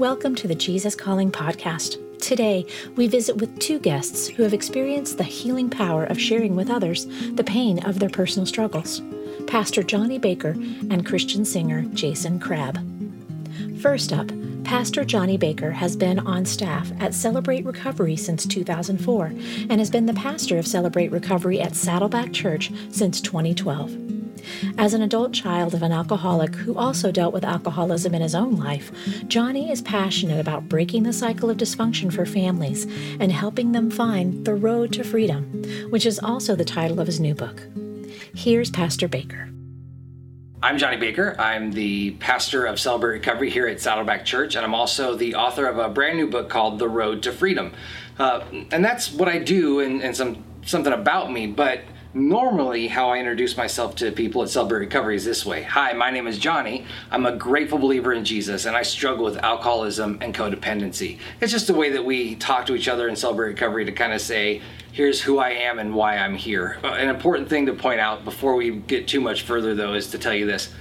Welcome to the Jesus Calling podcast. Today, we visit with two guests who have experienced the healing power of sharing with others the pain of their personal struggles Pastor Johnny Baker and Christian singer Jason Crabb. First up, Pastor Johnny Baker has been on staff at Celebrate Recovery since 2004 and has been the pastor of Celebrate Recovery at Saddleback Church since 2012. As an adult child of an alcoholic who also dealt with alcoholism in his own life, Johnny is passionate about breaking the cycle of dysfunction for families and helping them find the road to freedom, which is also the title of his new book. Here's Pastor Baker. I'm Johnny Baker. I'm the pastor of Celebrate Recovery here at Saddleback Church, and I'm also the author of a brand new book called The Road to Freedom. Uh, and that's what I do and, and some something about me, but Normally, how I introduce myself to people at Celebrate Recovery is this way Hi, my name is Johnny. I'm a grateful believer in Jesus, and I struggle with alcoholism and codependency. It's just a way that we talk to each other in Celebrate Recovery to kind of say, here's who I am and why I'm here. An important thing to point out before we get too much further, though, is to tell you this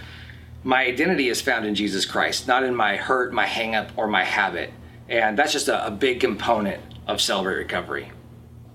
my identity is found in Jesus Christ, not in my hurt, my hangup, or my habit. And that's just a, a big component of Celebrate Recovery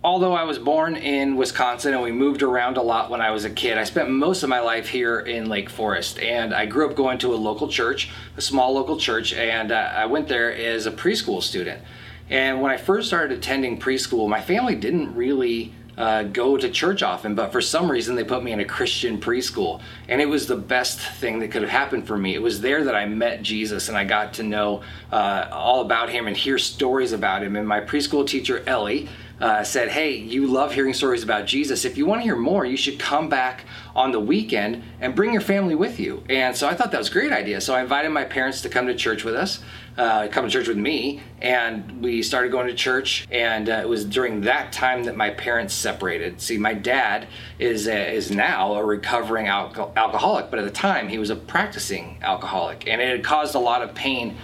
although I was born in Wisconsin and we moved around a lot when I was a kid, I spent most of my life here in Lake Forest. And I grew up going to a local church, a small local church, and uh, I went there as a preschool student. And when I first started attending preschool, my family didn't really uh, go to church often, but for some reason they put me in a Christian preschool. And it was the best thing that could have happened for me. It was there that I met Jesus and I got to know uh, all about him and hear stories about him. And my preschool teacher, Ellie, uh, said, Hey, you love hearing stories about Jesus. If you want to hear more, you should come back on the weekend and bring your family with you. And so I thought that was a great idea. So I invited my parents to come to church with us, uh, come to church with me, and we started going to church. And uh, it was during that time that my parents separated. See, my dad is, a, is now a recovering alco- alcoholic, but at the time he was a practicing alcoholic. And it had caused a lot of pain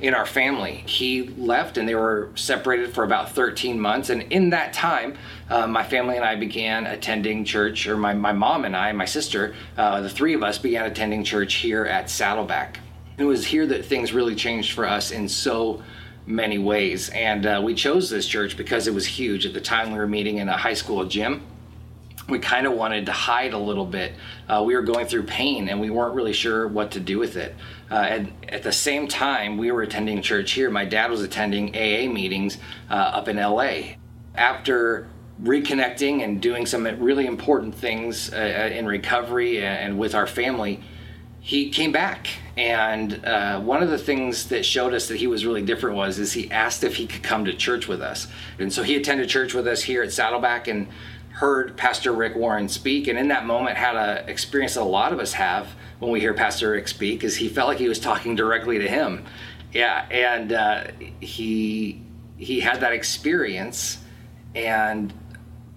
in our family. He left and they were separated for about 13 months. And in that time, uh, my family and I began attending church, or my, my mom and I, my sister, uh, the three of us began attending church here at Saddleback. It was here that things really changed for us in so many ways. And uh, we chose this church because it was huge. At the time, we were meeting in a high school gym we kind of wanted to hide a little bit. Uh, we were going through pain and we weren't really sure what to do with it. Uh, and at the same time, we were attending church here. My dad was attending AA meetings uh, up in LA. After reconnecting and doing some really important things uh, uh, in recovery and with our family, he came back and uh, one of the things that showed us that he was really different was is he asked if he could come to church with us and so he attended church with us here at saddleback and heard Pastor Rick Warren speak, and in that moment had a experience that a lot of us have when we hear Pastor Rick speak, is he felt like he was talking directly to him. Yeah, and uh, he he had that experience, and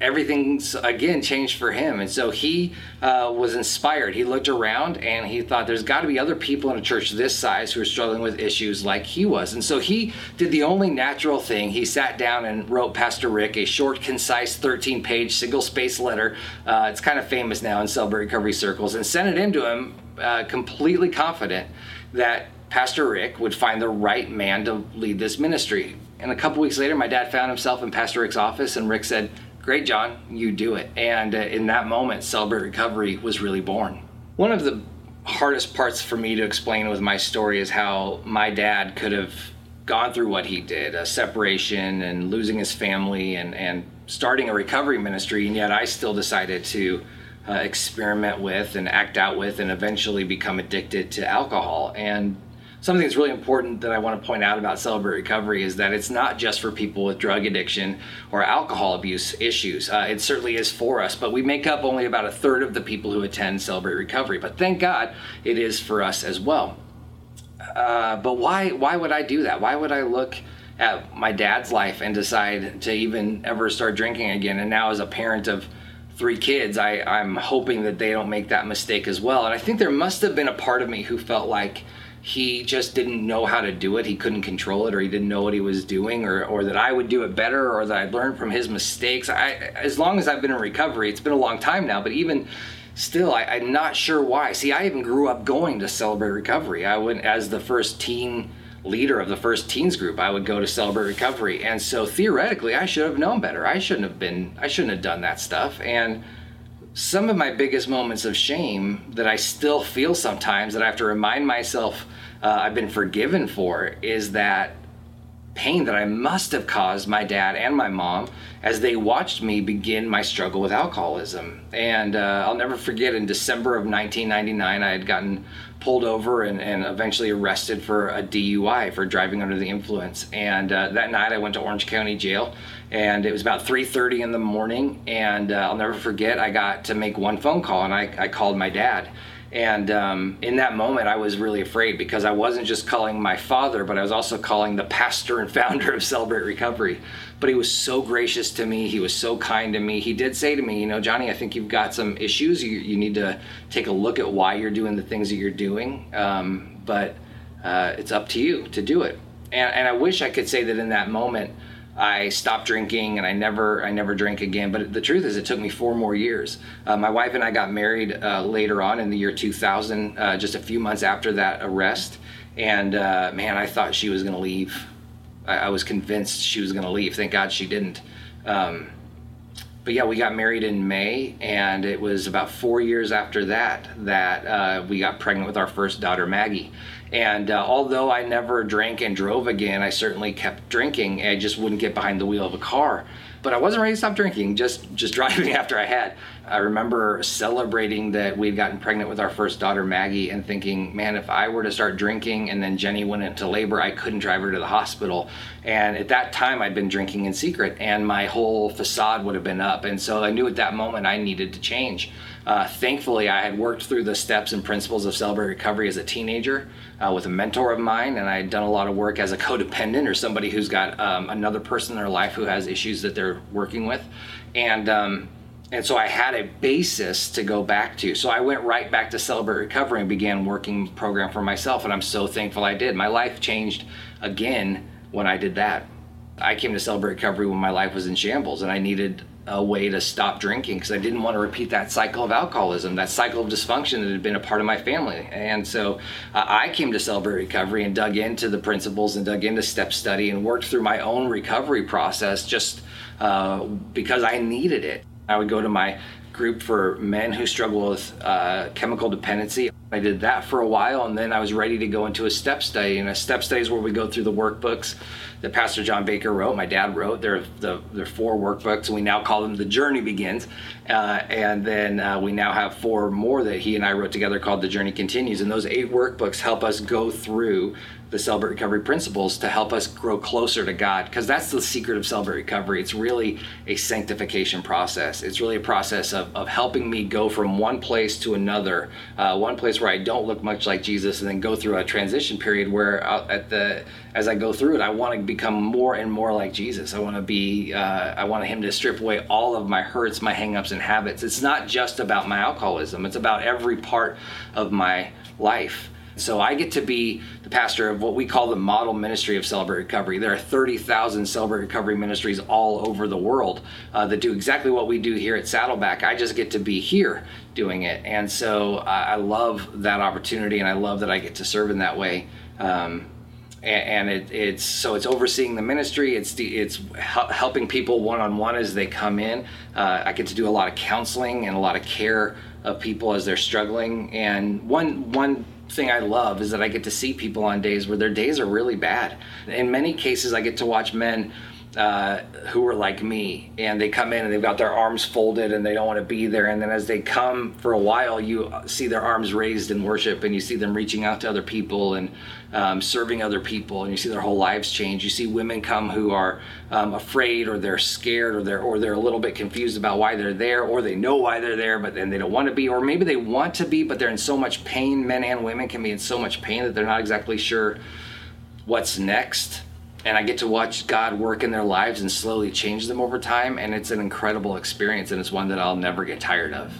everything's again changed for him. And so he uh, was inspired. He looked around and he thought there's got to be other people in a church this size who are struggling with issues like he was. And so he did the only natural thing. He sat down and wrote Pastor Rick a short, concise 13 page single space letter. Uh, it's kind of famous now in Celebrate Recovery circles and sent it in to him uh, completely confident that Pastor Rick would find the right man to lead this ministry. And a couple weeks later, my dad found himself in Pastor Rick's office, and Rick said, great, John, you do it. And uh, in that moment, Celebrate Recovery was really born. One of the hardest parts for me to explain with my story is how my dad could have gone through what he did a separation and losing his family and, and starting a recovery ministry, and yet I still decided to. Uh, experiment with and act out with and eventually become addicted to alcohol and something that's really important that I want to point out about Celebrate Recovery is that it's not just for people with drug addiction or alcohol abuse issues. Uh, it certainly is for us, but we make up only about a third of the people who attend Celebrate Recovery. But thank God it is for us as well. Uh, but why? Why would I do that? Why would I look? at my dad's life and decide to even ever start drinking again. And now, as a parent of three kids, I, I'm hoping that they don't make that mistake as well. And I think there must have been a part of me who felt like he just didn't know how to do it. He couldn't control it, or he didn't know what he was doing, or, or that I would do it better, or that I'd learn from his mistakes. I, as long as I've been in recovery, it's been a long time now, but even still, I, am not sure why. See, I even grew up going to celebrate recovery. I went as the first teen leader of the first teens group. I would go to celebrate recovery. And so theoretically, I should have known better. I shouldn't have been, I shouldn't have done that stuff. And some of my biggest moments of shame that I still feel sometimes that I have to remind myself uh, I've been forgiven for is that pain that I must have caused my dad and my mom as they watched me begin my struggle with alcoholism. And uh, I'll never forget in December of 1999, I had gotten pulled over and, and eventually arrested for a DUI for driving under the influence. And uh, that night I went to Orange County Jail and it was about 3.30 in the morning and uh, I'll never forget I got to make one phone call and I, I called my dad. And um, in that moment, I was really afraid because I wasn't just calling my father, but I was also calling the pastor and founder of Celebrate Recovery. But he was so gracious to me. He was so kind to me. He did say to me, You know, Johnny, I think you've got some issues. You, you need to take a look at why you're doing the things that you're doing. Um, but uh, it's up to you to do it. And, and I wish I could say that in that moment, I stopped drinking and I never I never drank again. But the truth is, it took me four more years. Uh, my wife and I got married uh, later on in the year 2000, uh, just a few months after that arrest. And uh, man, I thought she was going to leave. I, I, was convinced she was going to leave. Thank God she didn't. Um, but yeah, we got married in May, and it was about four years after that that uh, we got pregnant with our first daughter, Maggie. And uh, although I never drank and drove again, I certainly kept drinking. I just wouldn't get behind the wheel of a car. But I wasn't ready to stop drinking, just just driving after I had. I remember celebrating that we'd gotten pregnant with our first daughter, Maggie, and thinking, man, if I were to start drinking and then Jenny went into labor, I couldn't drive her to the hospital. And at that time, I'd been drinking in secret, and my whole facade would have been up. And so I knew at that moment I needed to change. Uh, thankfully, I had worked through the steps and principles of Celebrate Recovery as a teenager uh, with a mentor of mine, and I had done a lot of work as a codependent or somebody who's got um, another person in their life who has issues that they're working with, and um, and so I had a basis to go back to. So I went right back to Celebrate Recovery and began working program for myself, and I'm so thankful I did. My life changed again when I did that. I came to Celebrate Recovery when my life was in shambles, and I needed a way to stop drinking because I didn't want to repeat that cycle of alcoholism, that cycle of dysfunction that had been a part of my family. And so uh, I came to Celebrate Recovery and dug into the principles and dug into step study and worked through my own recovery process just uh, because I needed it. I would go to my group for men who struggle with uh, chemical dependency. I did that for a while, and then I was ready to go into a step study. And a step study is where we go through the workbooks that Pastor John Baker wrote. My dad wrote. They're the they're four workbooks, and we now call them the Journey Begins. Uh, and then uh, we now have four more that he and I wrote together called The Journey Continues. And those eight workbooks help us go through the Celebrate Recovery principles to help us grow closer to God because that's the secret of Celebrate Recovery. It's really a sanctification process. It's really a process of, of helping me go from one place to another, uh, one place where I don't look much like Jesus, and then go through a transition period where uh, at the as I go through it, I want to become more and more like Jesus. I want to be, uh, I want Him to strip away all of my hurts, my hangups, and habits. It's not just about my alcoholism, it's about every part of my life. So I get to be the pastor of what we call the model ministry of Celebrate Recovery. There are 30,000 Celebrate Recovery ministries all over the world uh, that do exactly what we do here at Saddleback. I just get to be here doing it. And so I love that opportunity and I love that I get to serve in that way. Um, and, it, it's so it's overseeing the ministry. It's it's helping people one on one as they come in. Uh, I get to do a lot of counseling and a lot of care of people as they're struggling. And one one thing I love is that I get to see people on days where their days are really bad. In many cases, I get to watch men uh, who are like me and they come in and they've got their arms folded and they don't want to be there and then as they come for a while you see their arms raised in worship and you see them reaching out to other people and um, serving other people and you see their whole lives change. You see women come who are um, afraid or they're scared or they're or they're a little bit confused about why they're there or they know why they're there but then they don't want to be or maybe they want to be but they're in so much pain. Men and women can be in so much pain that they're not exactly sure what's next and I get to watch God work in their lives and slowly change them over time. And it's an incredible experience, and it's one that I'll never get tired of.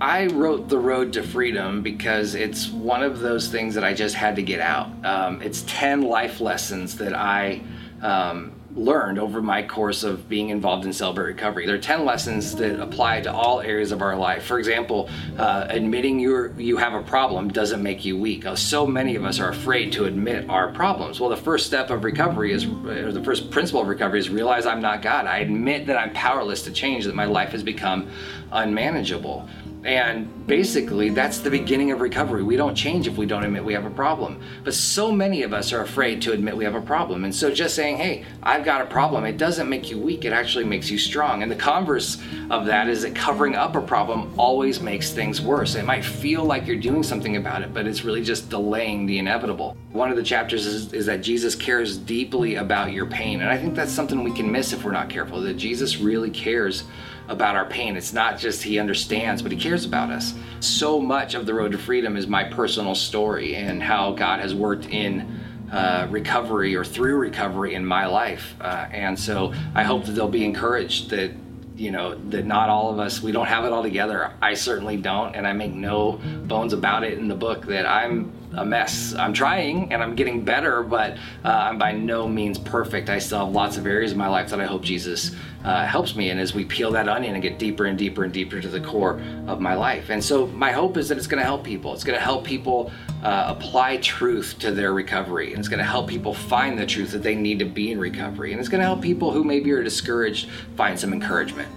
I wrote The Road to Freedom because it's one of those things that I just had to get out. Um, it's 10 life lessons that I um, learned over my course of being involved in Celebrate Recovery. There are 10 lessons that apply to all areas of our life. For example, uh, admitting you you have a problem doesn't make you weak. Uh, so many of us are afraid to admit our problems. Well, the first step of recovery is, or the first principle of recovery is realize I'm not God. I admit that I'm powerless to change, that my life has become unmanageable. And basically, that's the beginning of recovery. We don't change if we don't admit we have a problem. But so many of us are afraid to admit we have a problem. And so just saying, hey, I've got a problem, it doesn't make you weak, it actually makes you strong. And the converse of that is that covering up a problem always makes things worse. It might feel like you're doing something about it, but it's really just delaying the inevitable. One of the chapters is, is that Jesus cares deeply about your pain. And I think that's something we can miss if we're not careful, that Jesus really cares about our pain. It's not just he understands, but he cares about us. So much of the road to freedom is my personal story and how God has worked in uh, recovery or through recovery in my life. Uh, and so I hope that they'll be encouraged that you know that not all of us we don't have it all together i certainly don't and i make no bones about it in the book that i'm a mess. I'm trying and i'm getting better but uh, i'm by no means perfect. I still have lots of areas in my life that i hope jesus uh, helps me in as we peel that onion and get deeper and deeper and deeper to the core of my life. And so my hope is that it's going to help people. It's going to help people uh, apply truth to their recovery and it's going to help people find the truth that they need to be in recovery and it's going to help people who maybe are discouraged find some encouragement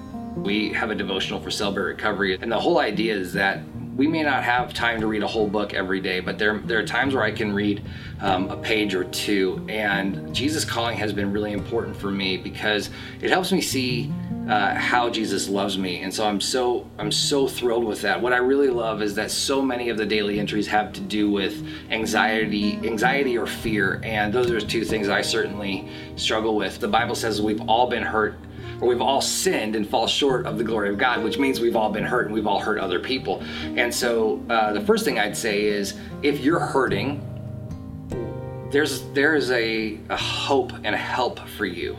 we have a devotional for celebrate recovery and the whole idea is that we may not have time to read a whole book every day, but there, there are times where I can read um, a page or two. And Jesus Calling has been really important for me because it helps me see uh, how Jesus loves me, and so I'm so I'm so thrilled with that. What I really love is that so many of the daily entries have to do with anxiety, anxiety or fear, and those are two things I certainly struggle with. The Bible says we've all been hurt we've all sinned and fall short of the glory of God, which means we've all been hurt and we've all hurt other people. And so uh, the first thing I'd say is if you're hurting, there's there's a, a hope and a help for you.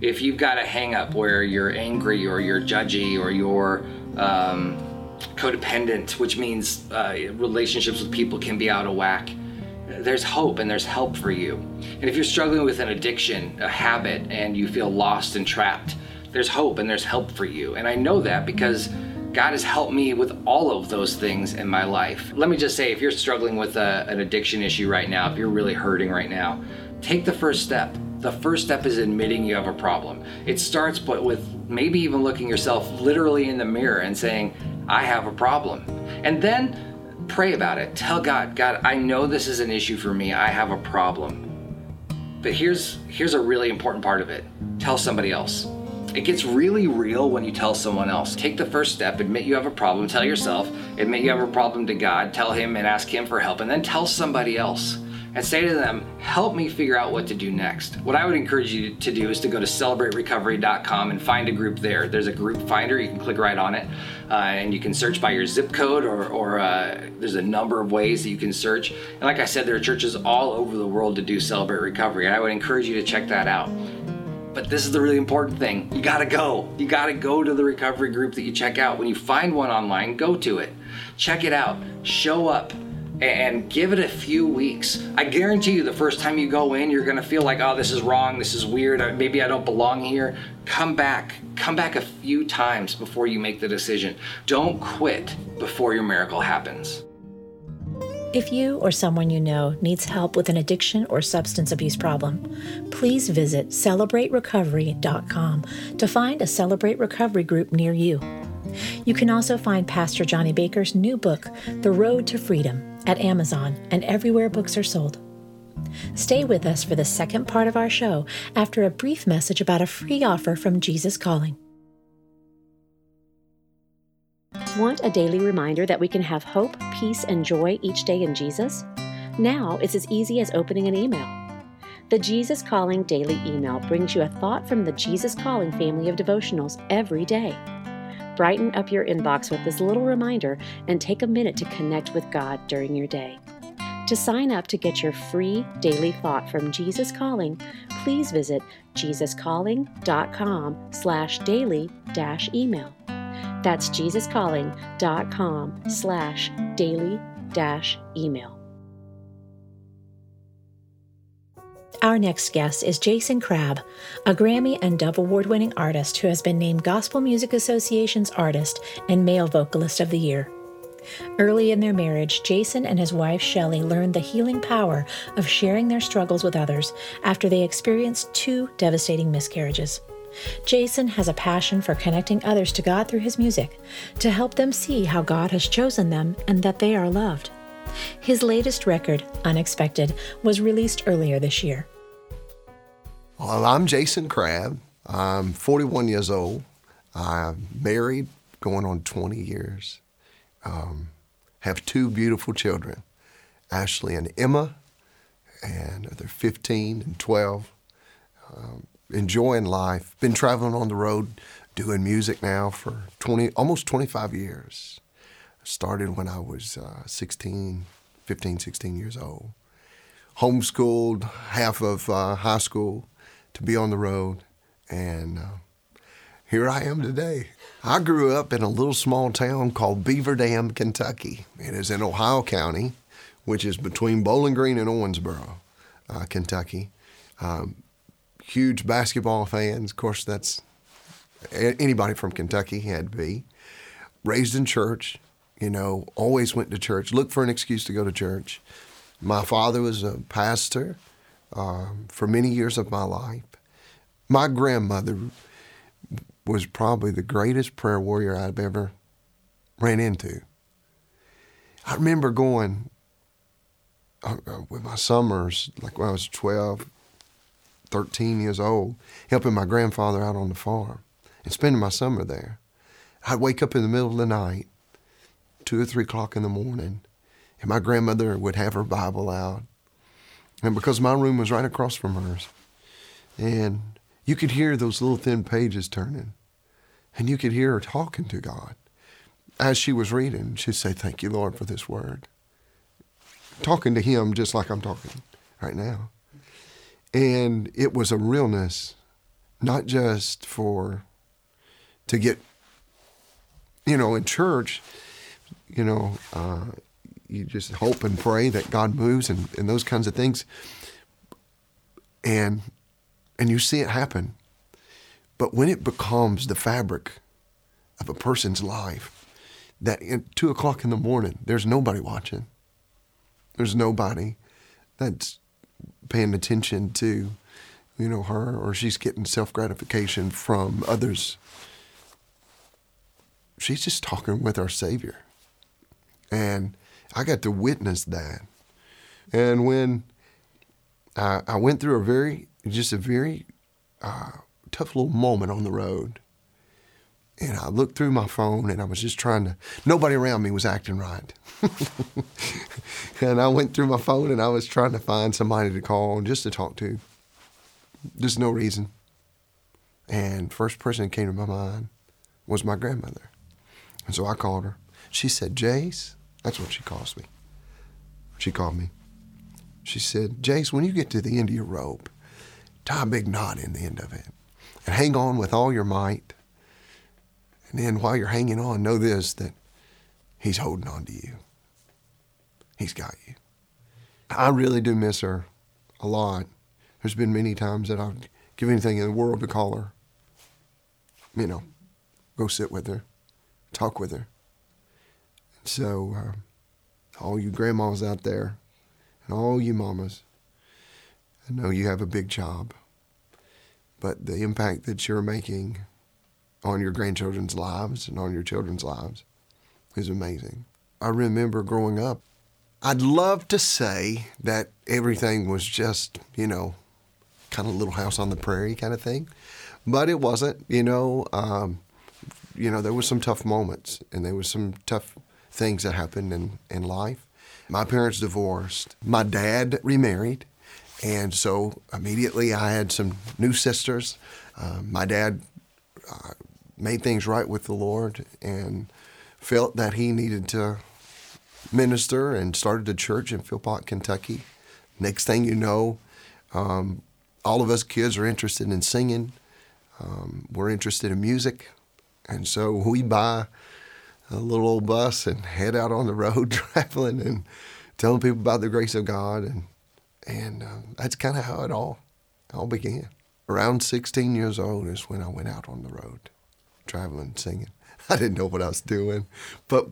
If you've got a hang up where you're angry or you're judgy or you're um, codependent, which means uh, relationships with people can be out of whack, there's hope and there's help for you. And if you're struggling with an addiction, a habit, and you feel lost and trapped, there's hope and there's help for you. And I know that because God has helped me with all of those things in my life. Let me just say if you're struggling with a, an addiction issue right now, if you're really hurting right now, take the first step. The first step is admitting you have a problem. It starts but with maybe even looking yourself literally in the mirror and saying, I have a problem. And then pray about it. Tell God, God, I know this is an issue for me. I have a problem. But here's here's a really important part of it. Tell somebody else. It gets really real when you tell someone else. Take the first step, admit you have a problem, tell yourself, admit you have a problem to God, tell Him and ask Him for help, and then tell somebody else and say to them, help me figure out what to do next. What I would encourage you to do is to go to celebraterecovery.com and find a group there. There's a group finder, you can click right on it, uh, and you can search by your zip code, or, or uh, there's a number of ways that you can search. And like I said, there are churches all over the world to do Celebrate Recovery, and I would encourage you to check that out. But this is the really important thing. You gotta go. You gotta go to the recovery group that you check out. When you find one online, go to it. Check it out. Show up and give it a few weeks. I guarantee you, the first time you go in, you're gonna feel like, oh, this is wrong, this is weird, maybe I don't belong here. Come back, come back a few times before you make the decision. Don't quit before your miracle happens. If you or someone you know needs help with an addiction or substance abuse problem, please visit celebraterecovery.com to find a Celebrate Recovery group near you. You can also find Pastor Johnny Baker's new book, The Road to Freedom, at Amazon and everywhere books are sold. Stay with us for the second part of our show after a brief message about a free offer from Jesus Calling. Want a daily reminder that we can have hope, peace, and joy each day in Jesus? Now it's as easy as opening an email. The Jesus Calling Daily Email brings you a thought from the Jesus Calling family of devotionals every day. Brighten up your inbox with this little reminder and take a minute to connect with God during your day. To sign up to get your free daily thought from Jesus Calling, please visit jesuscalling.com slash daily dash email. That's jesuscalling.com slash daily dash email. Our next guest is Jason Crabb, a Grammy and Dove Award winning artist who has been named Gospel Music Association's Artist and Male Vocalist of the Year. Early in their marriage, Jason and his wife Shelley learned the healing power of sharing their struggles with others after they experienced two devastating miscarriages. Jason has a passion for connecting others to God through his music to help them see how God has chosen them and that they are loved. His latest record, Unexpected, was released earlier this year. Well, I'm Jason Crabb. I'm 41 years old. I'm married, going on 20 years. Um, have two beautiful children, Ashley and Emma, and they're 15 and 12. Um, enjoying life. Been traveling on the road doing music now for 20, almost 25 years. Started when I was uh, 16, 15, 16 years old. Homeschooled half of uh, high school to be on the road, and uh, here I am today. I grew up in a little small town called Beaver Dam, Kentucky. It is in Ohio County, which is between Bowling Green and Owensboro, uh, Kentucky. Um, huge basketball fans. Of course, that's anybody from Kentucky had to be. Raised in church, you know, always went to church, looked for an excuse to go to church. My father was a pastor um, for many years of my life. My grandmother was probably the greatest prayer warrior I've ever ran into. I remember going uh, uh with my summers, like when I was 12, 13 years old, helping my grandfather out on the farm and spending my summer there. I'd wake up in the middle of the night, two or three o'clock in the morning, and my grandmother would have her Bible out. And because my room was right across from hers, and you could hear those little thin pages turning, and you could hear her talking to God. As she was reading, she'd say, Thank you, Lord, for this word. Talking to Him just like I'm talking right now. And it was a realness, not just for to get, you know, in church, you know, uh, you just hope and pray that God moves and, and those kinds of things. And and you see it happen. But when it becomes the fabric of a person's life, that at two o'clock in the morning, there's nobody watching. There's nobody that's paying attention to, you know, her, or she's getting self gratification from others. She's just talking with our Savior. And I got to witness that. And when I, I went through a very, just a very uh, tough little moment on the road, and I looked through my phone and I was just trying to, nobody around me was acting right. and I went through my phone and I was trying to find somebody to call and just to talk to. Just no reason. And first person that came to my mind was my grandmother. And so I called her. She said, Jace, that's what she calls me. She called me. She said, Jace, when you get to the end of your rope, tie a big knot in the end of it and hang on with all your might and then while you're hanging on, know this that He's holding on to you. He's got you. I really do miss her a lot. There's been many times that I'd give anything in the world to call her. You know, go sit with her, talk with her. And so, uh, all you grandmas out there, and all you mamas, I know you have a big job, but the impact that you're making on your grandchildren's lives and on your children's lives is amazing. I remember growing up, I'd love to say that everything was just, you know, kind of little house on the prairie kind of thing, but it wasn't. You know, um, you know, there was some tough moments and there was some tough things that happened in, in life. My parents divorced. My dad remarried. And so immediately I had some new sisters. Uh, my dad uh, made things right with the Lord and felt that he needed to minister and started a church in Philpot, Kentucky. Next thing you know, um, all of us kids are interested in singing. Um, we're interested in music. And so we buy a little old bus and head out on the road traveling and telling people about the grace of God and And uh, that's kind of how it all all began. Around 16 years old is when I went out on the road, traveling, singing. I didn't know what I was doing, but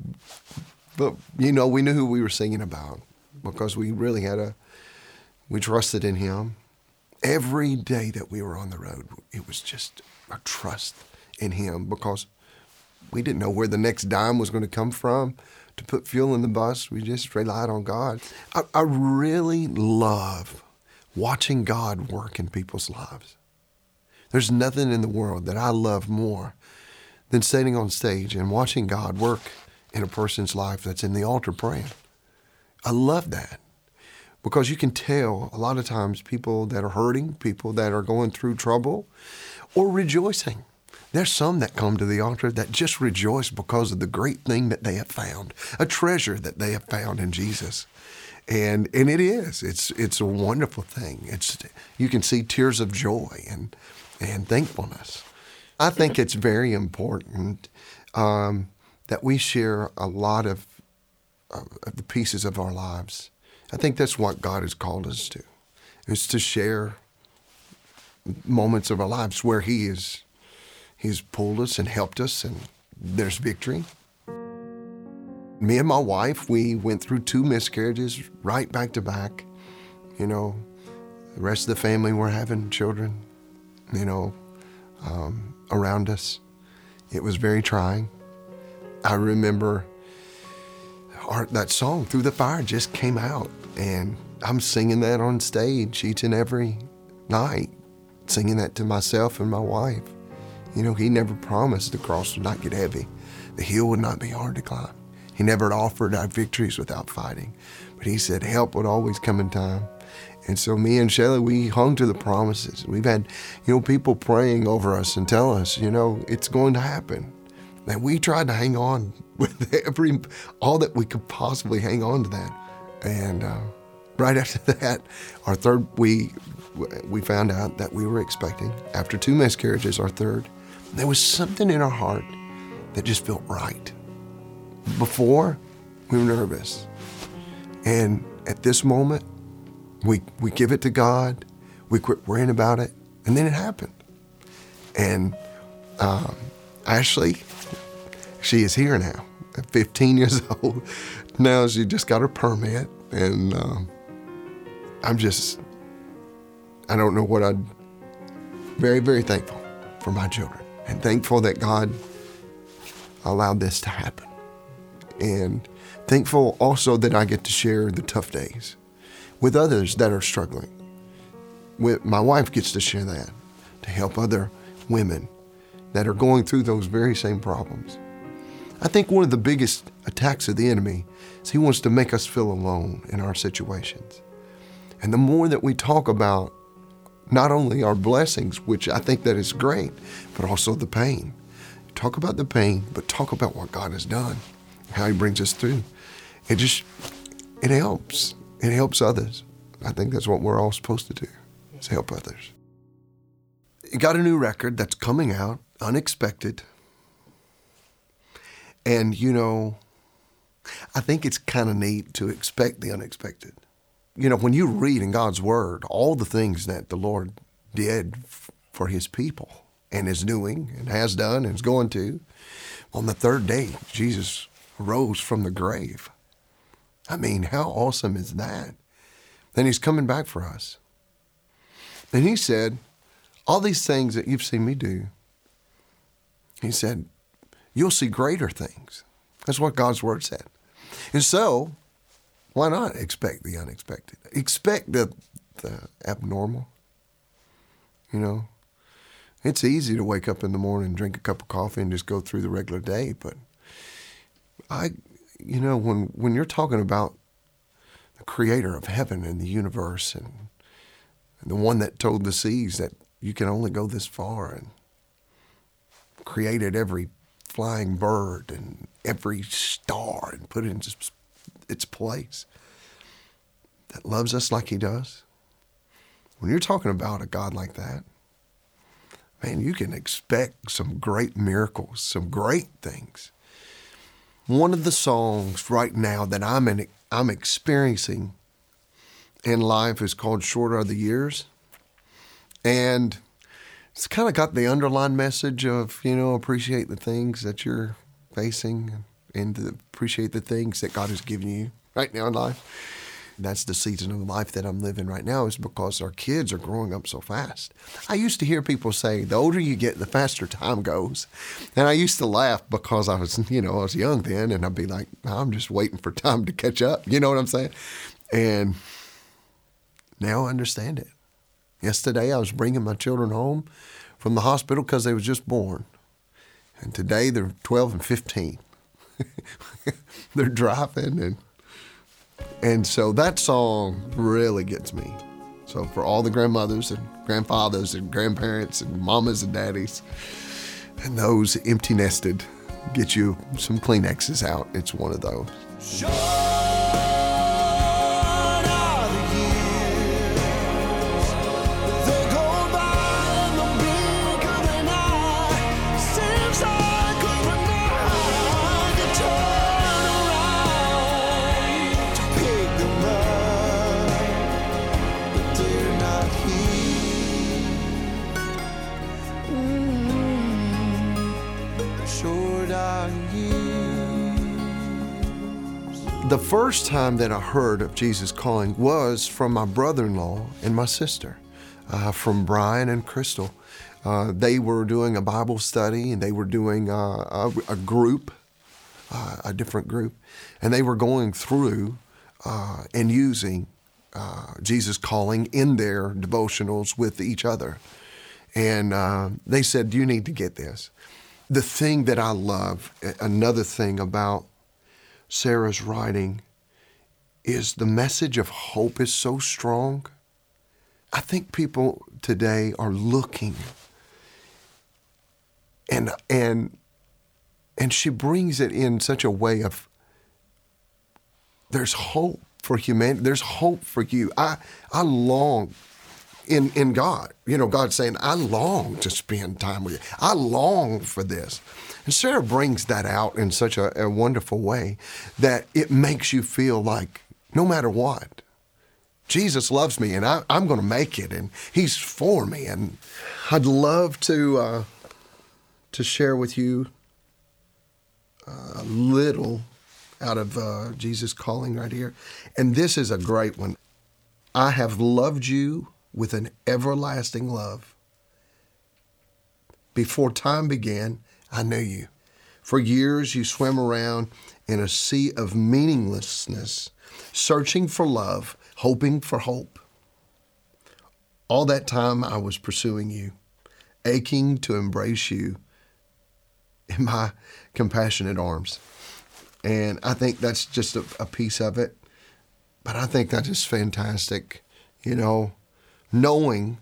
but you know we knew who we were singing about because we really had a we trusted in Him. Every day that we were on the road, it was just a trust in Him because we didn't know where the next dime was going to come from to put fuel in the bus. We just relied on God. I, I really love watching God work in people's lives. There's nothing in the world that I love more than standing on stage and watching God work in a person's life that's in the altar praying. I love that because you can tell a lot of times people that are hurting, people that are going through trouble, or rejoicing. There's some that come to the altar that just rejoice because of the great thing that they have found, a treasure that they have found in Jesus. And and it is. It's it's a wonderful thing. It's you can see tears of joy and and thankfulness. I think it's very important um, that we share a lot of, of the pieces of our lives. I think that's what God has called us to, is to share moments of our lives where He is He's pulled us and helped us, and there's victory. Me and my wife, we went through two miscarriages right back to back. You know, the rest of the family were having children, you know, um, around us. It was very trying. I remember our, that song, Through the Fire, just came out, and I'm singing that on stage each and every night, singing that to myself and my wife. You know, he never promised the cross would not get heavy, the hill would not be hard to climb. He never offered our victories without fighting, but he said help would always come in time. And so me and Shelley, we hung to the promises. We've had, you know, people praying over us and tell us, you know, it's going to happen. And we tried to hang on with every, all that we could possibly hang on to that. And uh, right after that, our third, we we found out that we were expecting after two miscarriages, our third, there was something in our heart that just felt right. Before, we were nervous. And at this moment, we, we give it to God, we quit worrying about it, and then it happened. And um, Ashley, she is here now, at 15 years old. Now she just got her permit, and um, I'm just, I don't know what I'd, very, very thankful for my children and thankful that God allowed this to happen. And thankful also that I get to share the tough days with others that are struggling. My wife gets to share that to help other women that are going through those very same problems. I think one of the biggest attacks of the enemy is he wants to make us feel alone in our situations. And the more that we talk about not only our blessings, which I think that is great, but also the pain. Talk about the pain, but talk about what God has done, how He brings us through. It just, it helps. It helps others. I think that's what we're all supposed to do, is help others. You got a new record that's coming out, unexpected. And, you know, I think it's kind of neat to expect the unexpected you know, when you read in God's Word all the things that the Lord did for His people and is doing and has done and is going to, on the third day, Jesus rose from the grave. I mean, how awesome is that? Then He's coming back for us. And He said, All these things that you've seen me do, He said, you'll see greater things. That's what God's Word said. And so, why not expect the unexpected? Expect the, the abnormal. You know, it's easy to wake up in the morning, drink a cup of coffee, and just go through the regular day. But I, you know, when when you're talking about the Creator of heaven and the universe, and, and the one that told the seas that you can only go this far, and created every flying bird and every star, and put it in its place, that loves us like He does, when you're talking about a God like that, man, you can expect some great miracles, some great things. One of the songs right now that I'm in, I'm experiencing in life is called Short Are the Years. And it's kind of got the underlying message of, you know, appreciate the things that you're facing and appreciate the things that God has given you right now in life. That's the season of life that I'm living right now is because our kids are growing up so fast. I used to hear people say, the older you get, the faster time goes. And I used to laugh because I was, you know, I was young then and I'd be like, I'm just waiting for time to catch up. You know what I'm saying? And now I understand it. Yesterday I was bringing my children home from the hospital because they was just born. And today they're 12 and 15. they're driving and and so that song really gets me. So for all the grandmothers and grandfathers and grandparents and mamas and daddies and those empty nested, get you some Kleenexes out. It's one of those. Sure. First time that I heard of Jesus calling was from my brother in law and my sister, uh, from Brian and Crystal. Uh, they were doing a Bible study and they were doing uh, a, a, group, uh, a different group, and they were going through uh, and using uh, Jesus calling in their devotionals with each other. And they said, You need to get this. The thing that I love, another thing about Sarah's writing is the message of hope is so strong. I think people today are looking and and and she brings it in such a way of there's hope for humanity. There's hope for you. I I long in in God. You know, god's saying, I long to spend time with you. I long for this. And Sarah brings that out in such a, a wonderful way that it makes you feel like no matter what, Jesus loves me and I, am going to make it and He's for me. And I'd love to, uh, to share with you a little out of uh, Jesus calling right here. And this is a great one. I have loved you with an everlasting love. Before time began, I knew you. For years, you swam around in a sea of meaninglessness, searching for love, hoping for hope. All that time, I was pursuing you, aching to embrace you in my compassionate arms. And I think that's just a, a piece of it. But I think that is fantastic, you know, knowing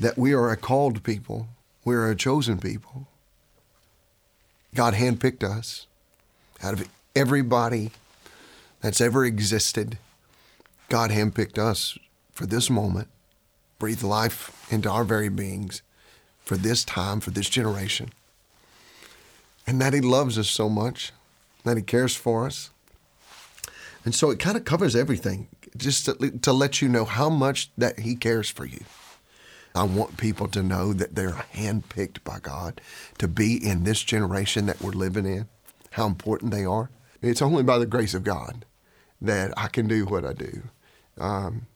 that we are a called people, we are a chosen people God handpicked us out of everybody that's ever existed. God handpicked us for this moment, breathed life into our very beings for this time, for this generation. And that He loves us so much, that He cares for us. And so it kind of covers everything, just to, to let you know how much that He cares for you. I want people to know that they're handpicked by God to be in this generation that we're living in, how important they are. It's only by the grace of God that I can do what I do. Um,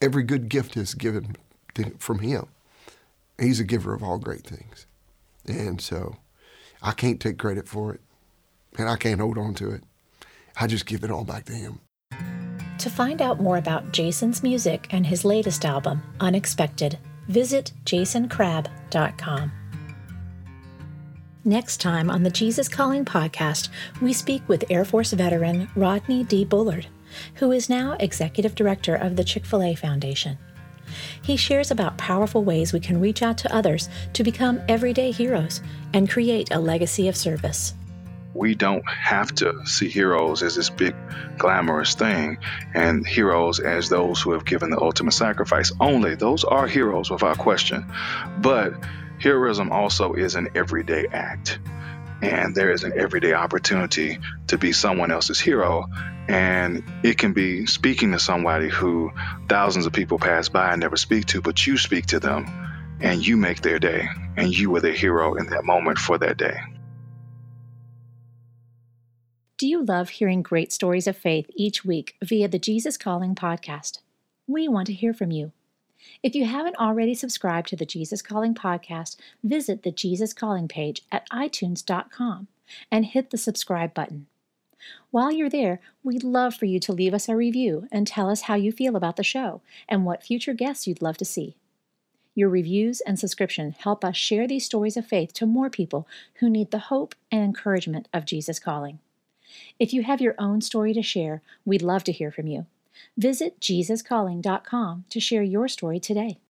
every good gift is given to, from Him. He's a giver of all great things. And so I can't take credit for it, and I can't hold on to it. I just give it all back to Him. To find out more about Jason's music and his latest album, Unexpected, visit jasoncrabb.com. Next time on the Jesus Calling podcast, we speak with Air Force veteran Rodney D. Bullard, who is now executive director of the Chick fil A Foundation. He shares about powerful ways we can reach out to others to become everyday heroes and create a legacy of service we don't have to see heroes as this big glamorous thing and heroes as those who have given the ultimate sacrifice only those are heroes without question but heroism also is an everyday act and there is an everyday opportunity to be someone else's hero. And it can be speaking to somebody who thousands of people pass by and never speak to, but you speak to them and you make their day, and you were their hero in that moment for that day. Do you love hearing great stories of faith each week via the Jesus Calling podcast? We want to hear from you. If you haven't already subscribed to the Jesus Calling podcast, visit the Jesus Calling page at itunes.com and hit the subscribe button. While you're there, we'd love for you to leave us a review and tell us how you feel about the show and what future guests you'd love to see. Your reviews and subscription help us share these stories of faith to more people who need the hope and encouragement of Jesus Calling. If you have your own story to share, we'd love to hear from you. Visit JesusCalling.com to share your story today.